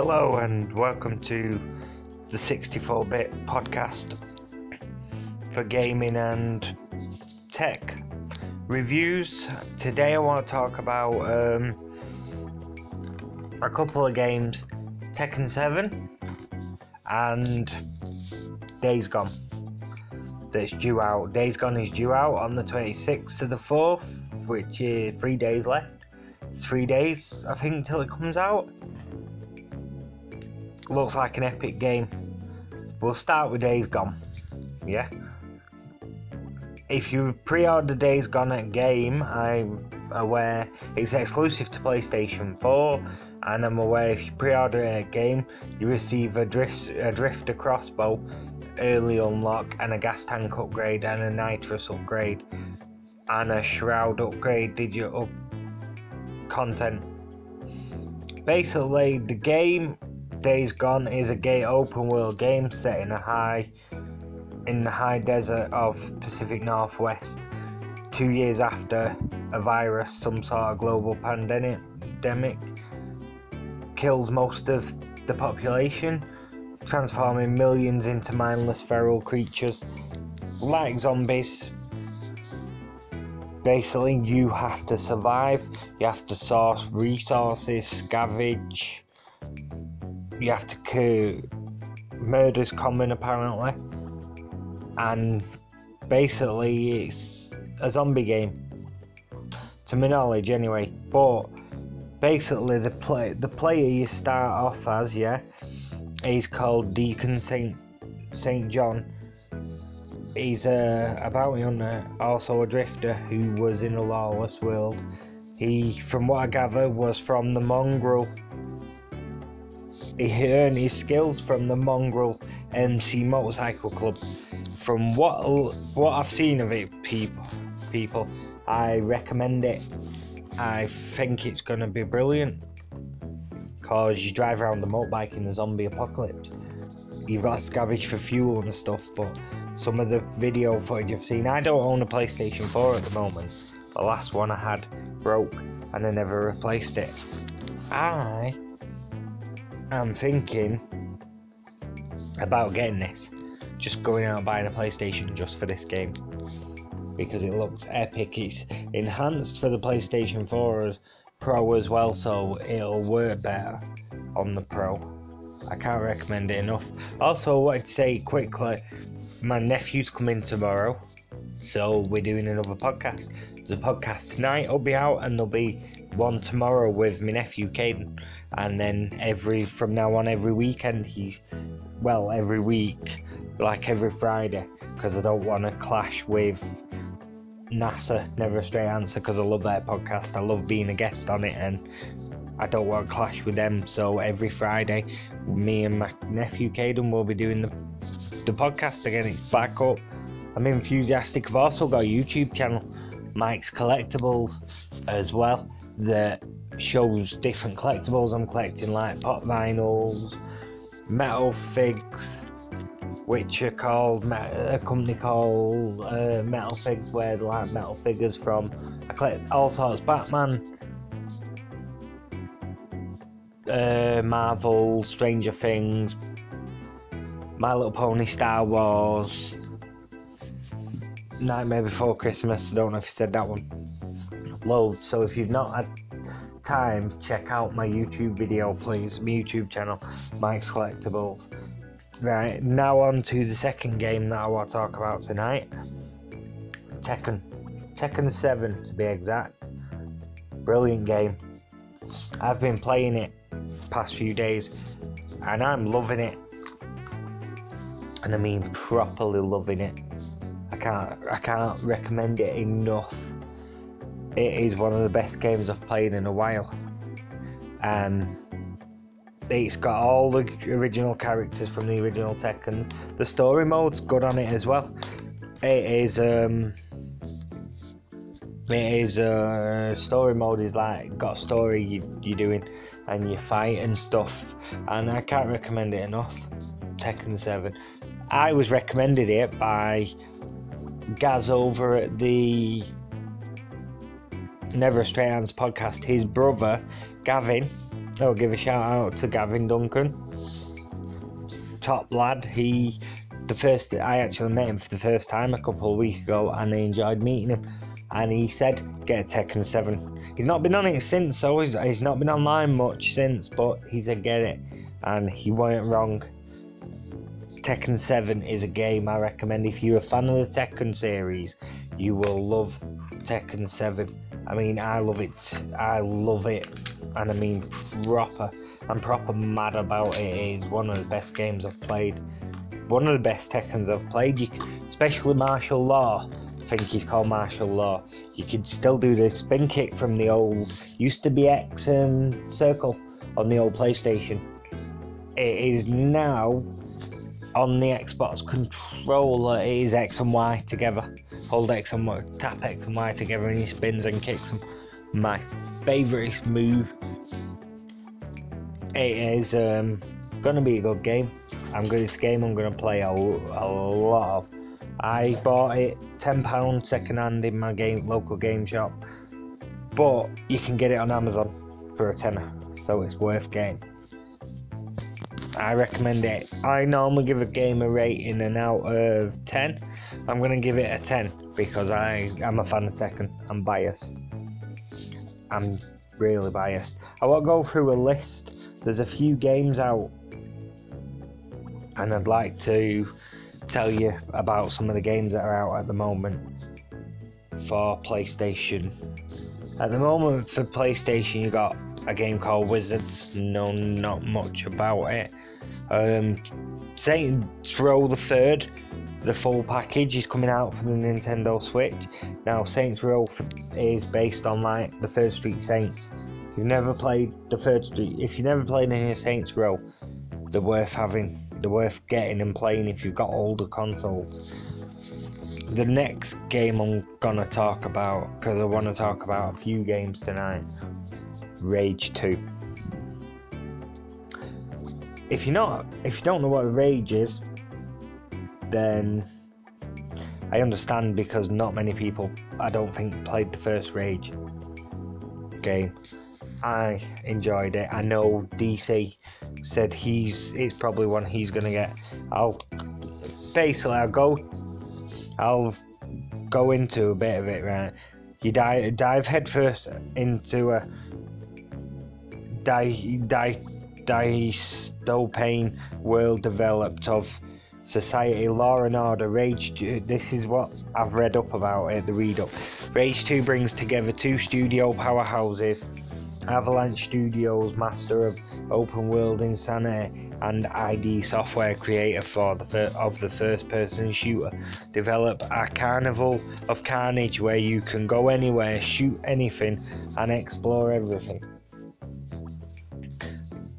Hello and welcome to the 64 bit podcast for gaming and tech reviews. Today I want to talk about um, a couple of games Tekken 7 and Days Gone that's due out. Days Gone is due out on the 26th of the 4th, which is three days left. It's three days, I think, till it comes out looks like an epic game. We'll start with Days Gone. Yeah. If you pre-order Days Gone Game, I'm aware it's exclusive to PlayStation 4, and I'm aware if you pre-order at Game, you receive a drift a drifter crossbow, early unlock, and a gas tank upgrade, and a nitrous upgrade, and a shroud upgrade digital content. Basically, the game Days Gone is a gay open world game set in a high in the high desert of Pacific Northwest. Two years after a virus, some sort of global pandemic, kills most of the population, transforming millions into mindless feral creatures like zombies. Basically, you have to survive, you have to source resources, scavenge, you have to kill. Murder's common apparently, and basically it's a zombie game, to my knowledge anyway. But basically, the play the player you start off as, yeah, he's called Deacon Saint Saint John. He's a, a bounty hunter, also a drifter who was in a lawless world. He, from what I gather, was from the mongrel he earned his skills from the Mongrel MC Motorcycle Club. From what what I've seen of it, people, people, I recommend it. I think it's gonna be brilliant. Cause you drive around the motorbike in the zombie apocalypse. You've got to scavenge for fuel and stuff, but some of the video footage I've seen, I don't own a PlayStation 4 at the moment. The last one I had broke and I never replaced it. I I'm thinking about getting this. Just going out and buying a PlayStation just for this game. Because it looks epic. It's enhanced for the PlayStation 4 Pro as well, so it'll work better on the Pro. I can't recommend it enough. Also, I wanted to say quickly my nephew's coming tomorrow, so we're doing another podcast. There's a podcast tonight, it'll be out, and there'll be one tomorrow with my nephew Caden. And then every from now on every weekend he well every week like every friday because i don't want to clash with nasa never a straight answer because i love their podcast. I love being a guest on it and i don't want to clash with them. So every friday me and my nephew caden will be doing the, the podcast again it's back up. I'm enthusiastic i've also got a youtube channel mike's collectibles as well that shows different collectibles. I'm collecting like pop vinyls, metal figs, which are called a company called uh, Metal Figs, where they like metal figures from. I collect all sorts: Batman, uh, Marvel, Stranger Things, My Little Pony, Star Wars, Nightmare Before Christmas. I don't know if you said that one. So if you've not had time, check out my YouTube video, please. My YouTube channel, Mike's Collectibles. Right, now on to the second game that I want to talk about tonight Tekken. Tekken 7 to be exact. Brilliant game. I've been playing it past few days and I'm loving it. And I mean properly loving it. I can't I can't recommend it enough it is one of the best games I've played in a while. Um, it's got all the original characters from the original Tekken. The story mode's good on it as well. It is um, it is uh, story mode is like got a story you, you're doing and you fight and stuff and I can't recommend it enough Tekken 7 I was recommended it by Gaz over at the Never a Straight Answer podcast, his brother Gavin I'll give a shout out to Gavin Duncan, top lad. He, the first I actually met him for the first time a couple of weeks ago, and I enjoyed meeting him. And he said, "Get a Tekken 7." He's not been on it since, so he's, he's not been online much since, but he said, "Get it," and he weren't wrong. Tekken 7 is a game I recommend. If you're a fan of the Tekken series, you will love Tekken 7. I mean, I love it. I love it. And I mean, proper. I'm proper mad about it. It is one of the best games I've played. One of the best Tekkens I've played. You, especially Marshall Law. I think he's called Marshall Law. You could still do the spin kick from the old. Used to be X and Circle on the old PlayStation. It is now on the Xbox controller, it is X and Y together. Hold X and Y, tap X and Y together, and he spins and kicks them. My favourite move. It is um, gonna be a good game. I'm good. This game I'm gonna play a, a lot of. I bought it ten pounds second hand in my game local game shop, but you can get it on Amazon for a tenner, so it's worth getting. I recommend it. I normally give a game a rating and out of 10. I'm going to give it a 10 because I, I'm a fan of Tekken. I'm biased. I'm really biased. I will go through a list. There's a few games out, and I'd like to tell you about some of the games that are out at the moment for PlayStation. At the moment, for PlayStation, you got a game called Wizards. No, not much about it. Um, Saints Row the Third, the full package is coming out for the Nintendo Switch. Now, Saints Row is based on like the Third Street Saints. If you've never played the Third Street, if you've never played any Saints Row, they're worth having. They're worth getting and playing if you've got older consoles. The next game I'm gonna talk about, because I want to talk about a few games tonight, Rage 2 if you're not if you don't know what rage is then i understand because not many people i don't think played the first rage game. I enjoyed it. I know dc said he's it's probably one he's gonna get. I'll basically i'll go i'll go into a bit of it right? You dive dive headfirst into a die die dystopian world developed of society, law and order. Rage. This is what I've read up about it. The read up. Rage 2 brings together two studio powerhouses. Avalanche Studios, master of open world insanity, and ID Software, creator for the fir- of the first-person shooter, develop a carnival of carnage where you can go anywhere, shoot anything, and explore everything.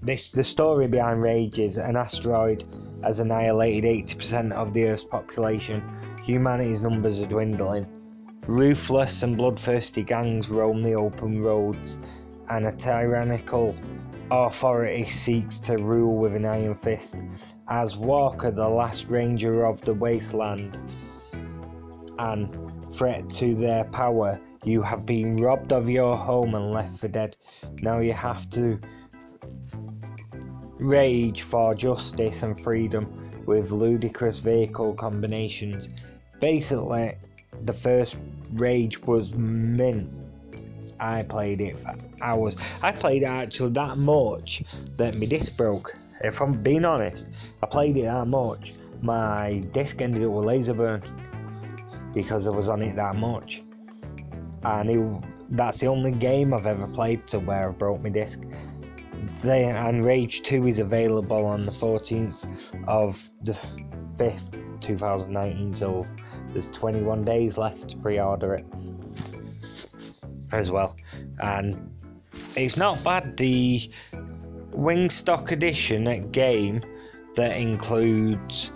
This the story behind Rage is an asteroid has annihilated 80% of the Earth's population. Humanity's numbers are dwindling. Ruthless and bloodthirsty gangs roam the open roads, and a tyrannical authority seeks to rule with an iron fist. As Walker, the last ranger of the wasteland, and threat to their power, you have been robbed of your home and left for dead. Now you have to rage for justice and freedom with ludicrous vehicle combinations. Basically, the first Rage was mint. I played it for hours. I played it actually that much that my disc broke. If I'm being honest, I played it that much. My disc ended up with laser burn because I was on it that much. And it, that's the only game I've ever played to where I broke my disc. And Rage 2 is available on the 14th of the 5th, 2019, so there's 21 days left to pre order it as well. And it's not bad. The Wingstick Edition game that includes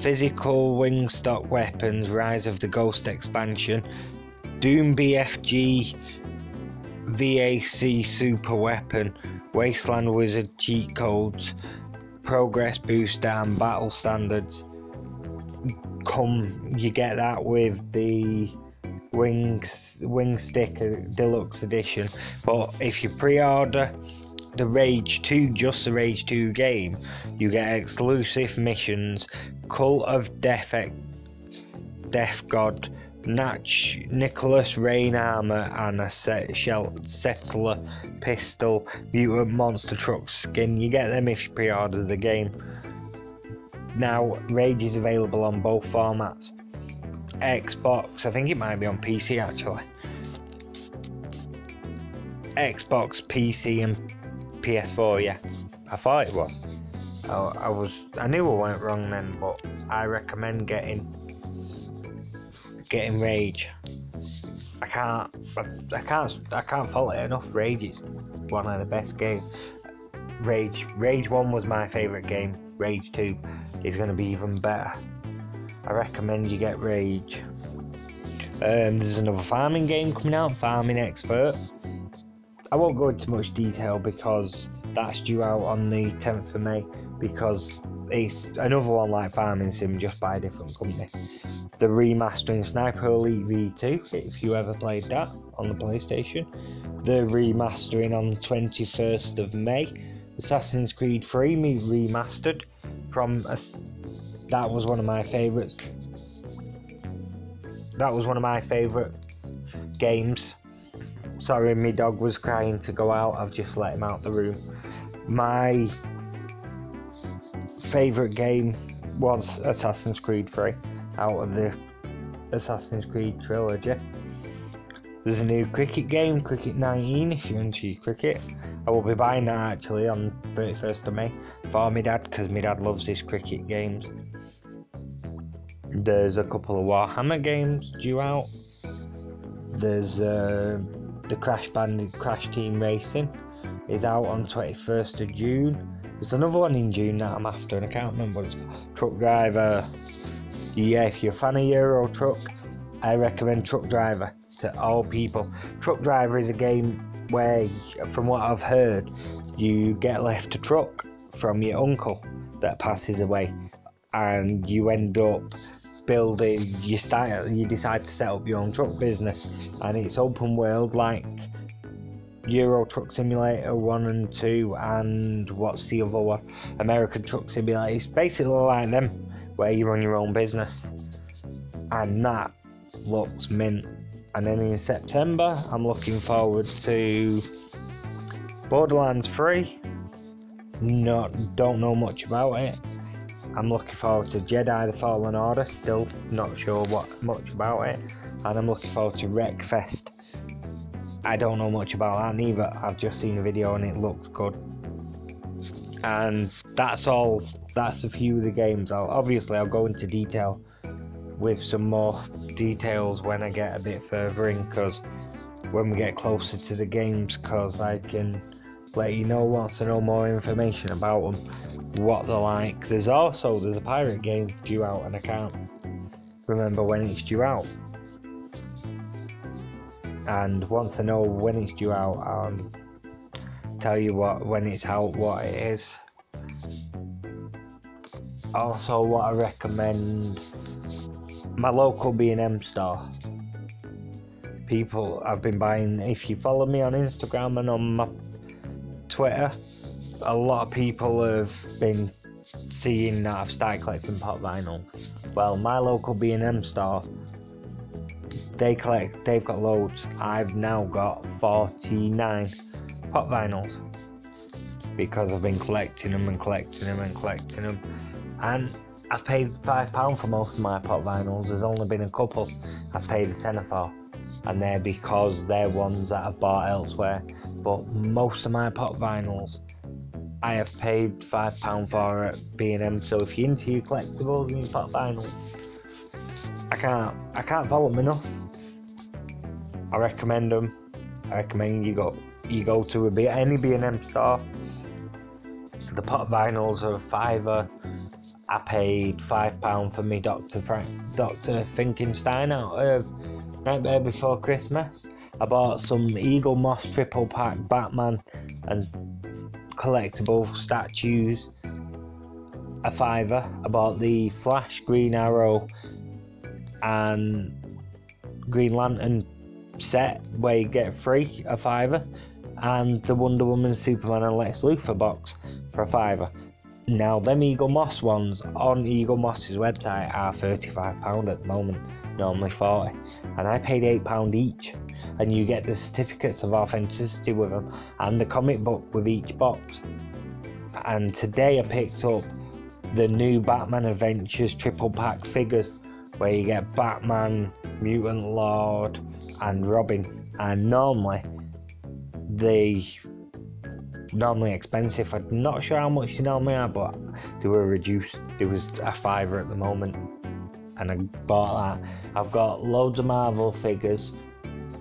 physical Wingstick weapons, Rise of the Ghost expansion, Doom BFG VAC super weapon, Wasteland Wizard cheat codes, progress boost and battle standards. Come, you get that with the Wings Wing Stick Deluxe Edition. But if you pre-order the Rage 2, just the Rage 2 game, you get exclusive missions, Cult of Death, Death God, Natch, Nicholas Raine armor, and a set shell settler pistol, mutant monster truck skin. You get them if you pre-order the game. Now, Rage is available on both formats. Xbox, I think it might be on PC actually. Xbox, PC, and PS4. Yeah, I thought it was. I, I was. I knew I went wrong then, but I recommend getting getting Rage. I can't. I, I can't. I can't fault it enough. Rage is one of the best games. Rage. Rage One was my favorite game. Rage Two is going to be even better. I recommend you get Rage. Um, there's another farming game coming out, Farming Expert. I won't go into much detail because that's due out on the 10th of May because it's another one like Farming Sim just by a different company. The remastering Sniper Elite V2, if you ever played that on the PlayStation. The remastering on the 21st of May. Assassin's Creed 3 me remastered from a, that was one of my favourites. That was one of my favourite games. Sorry, my dog was crying to go out. I've just let him out the room. My favourite game was Assassin's Creed 3 out of the Assassin's Creed trilogy. There's a new cricket game, Cricket 19, if you're into cricket. I will be buying that actually on 31st of May for my dad because my dad loves his cricket games. There's a couple of Warhammer games due out. There's uh, the Crash Bandit Crash Team Racing is out on 21st of June. There's another one in June that I'm after, and I can't remember what it's called. Truck Driver. Yeah, if you're a fan of Euro Truck, I recommend Truck Driver to all people. Truck Driver is a game where, from what I've heard, you get left a truck from your uncle that passes away, and you end up building you start you decide to set up your own truck business and it's open world like Euro Truck Simulator 1 and 2 and what's the other one? American Truck Simulator. It's basically like them where you run your own business. And that looks mint. And then in September I'm looking forward to Borderlands 3 not don't know much about it. I'm looking forward to Jedi The Fallen Order, still not sure what much about it. And I'm looking forward to Wreckfest. I don't know much about that neither. I've just seen a video and it looked good. And that's all. That's a few of the games. I'll obviously I'll go into detail with some more details when I get a bit further in because when we get closer to the games because I can let you know once to know more information about them what they're like. There's also there's a pirate game due out, and I can't remember when it's due out. And once I know when it's due out, I'll tell you what when it's out, what it is. Also, what I recommend my local B&M store. People I've been buying. If you follow me on Instagram and on my Twitter, a lot of people have been seeing that I've started collecting pop vinyl. Well, my local B&M store, they collect. They've got loads. I've now got 49 pop vinyls because I've been collecting them and collecting them and collecting them, and I've paid five pound for most of my pop vinyls. There's only been a couple I've paid a tenner for, and they're because they're ones that I've bought elsewhere. But most of my pop vinyls I have paid five pound for at B&M. So if you're into your collectibles and your pop vinyl, I can't I can't follow them enough. I recommend them. I recommend you go you go to a B, any B&M store. The pop vinyls are a fiver. I paid five pound for me Doctor Frank Doctor Frankenstein out of Nightmare Before Christmas. I bought some Eaglemoss triple pack Batman and collectible statues a fiver. I bought the Flash, Green Arrow, and Green Lantern set where you get free a fiver. and the Wonder Woman, Superman, and Lex Luthor box for a fiver. Now, them Eaglemoss ones on Eaglemoss's website are £35 at the moment, normally 40 and I paid £8 each. And you get the certificates of authenticity with them and the comic book with each box. And today I picked up the new Batman Adventures triple pack figures where you get Batman, Mutant Lord, and Robin. And normally they normally expensive. I'm not sure how much they normally are, but they were reduced. There was a fiver at the moment, and I bought that. I've got loads of Marvel figures,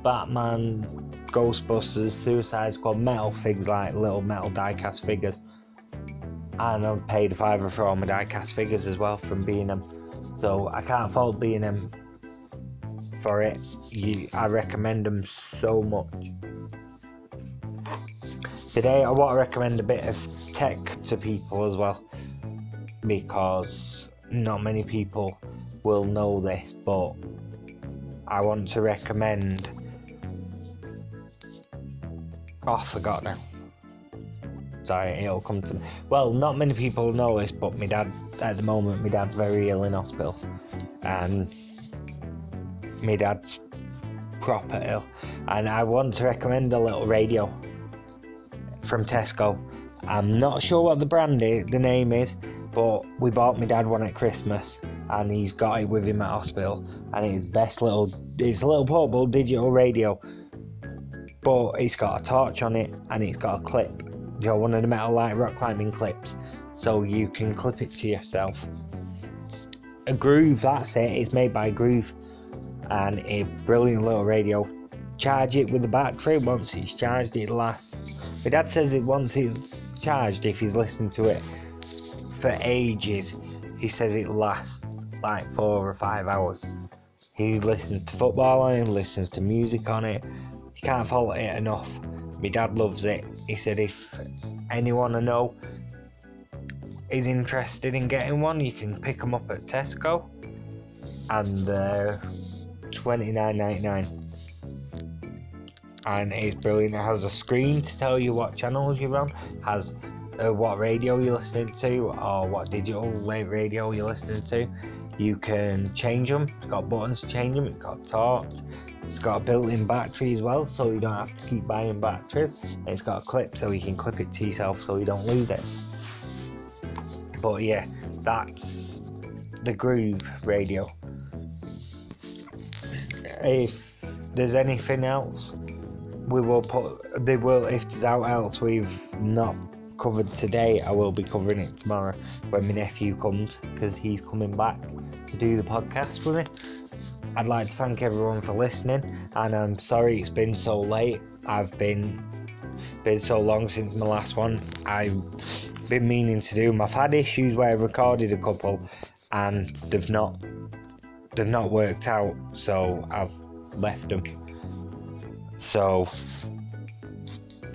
Batman, Ghostbusters, Suicide Squad, metal figs like little metal diecast figures, and I've paid a fiver for all my diecast figures as well from B&M. So I can't fault B&M for it. You, I recommend them so much. Today, I want to recommend a bit of tech to people as well because not many people will know this, but I want to recommend. Oh, I forgot now. Sorry, it'll come to me. Well, not many people know this, but my dad, at the moment, my dad's very ill in hospital. And my dad's proper ill. And I want to recommend a little radio from Tesco. I'm not sure what the brand is, the name is, but we bought my dad one at Christmas, and he's got it with him at hospital, and it's best little, it's a little portable digital radio, but it's got a torch on it, and it's got a clip. You know, one of the metal light rock climbing clips, so you can clip it to yourself. A Groove, that's it. It's made by Groove, and a brilliant little radio charge it with the battery. Once it's charged, it lasts. My dad says it once it's charged, if he's listening to it for ages, he says it lasts like four or five hours. He listens to football on it, listens to music on it. He can't fault it enough. My dad loves it. He said if anyone I know is interested in getting one, you can pick them up at Tesco and uh, twenty nine ninety nine and it's brilliant. It has a screen to tell you what channels you're on, has uh, what radio you're listening to, or what digital radio you're listening to. You can change them. It's got buttons to change them. It's got torch. It's got a built-in battery as well, so you don't have to keep buying batteries. And it's got a clip, so you can clip it to yourself, so you don't lose it. But yeah, that's the Groove radio. If there's anything else we will put they will if there's out else we've not covered today I will be covering it tomorrow when my nephew comes because he's coming back to do the podcast with me. I'd like to thank everyone for listening and I'm sorry it's been so late. I've been been so long since my last one. I've been meaning to do them I've had issues where I've recorded a couple and they've not they've not worked out so I've left them so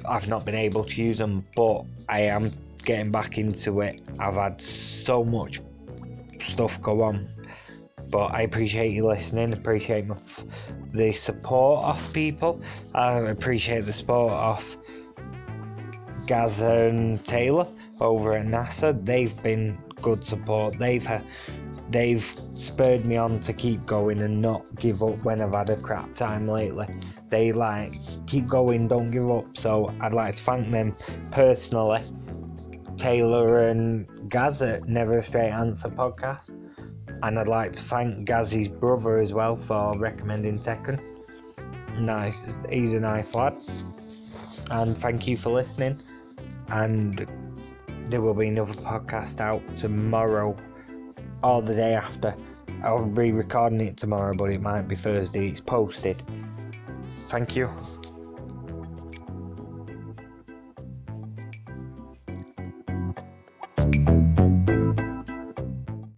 I've not been able to use them, but I am getting back into it. I've had so much stuff go on, but I appreciate you listening. Appreciate my, the support of people. I appreciate the support of Gaz and Taylor over at NASA. They've been good support. They've uh, they've spurred me on to keep going and not give up when I've had a crap time lately. They like keep going, don't give up. So I'd like to thank them personally, Taylor and Gaz at Never a Straight Answer podcast. And I'd like to thank Gaz's brother as well for recommending Tekken. Nice, he's a nice lad. And thank you for listening. And there will be another podcast out tomorrow or the day after. I'll be recording it tomorrow, but it might be Thursday. It's posted. Thank you.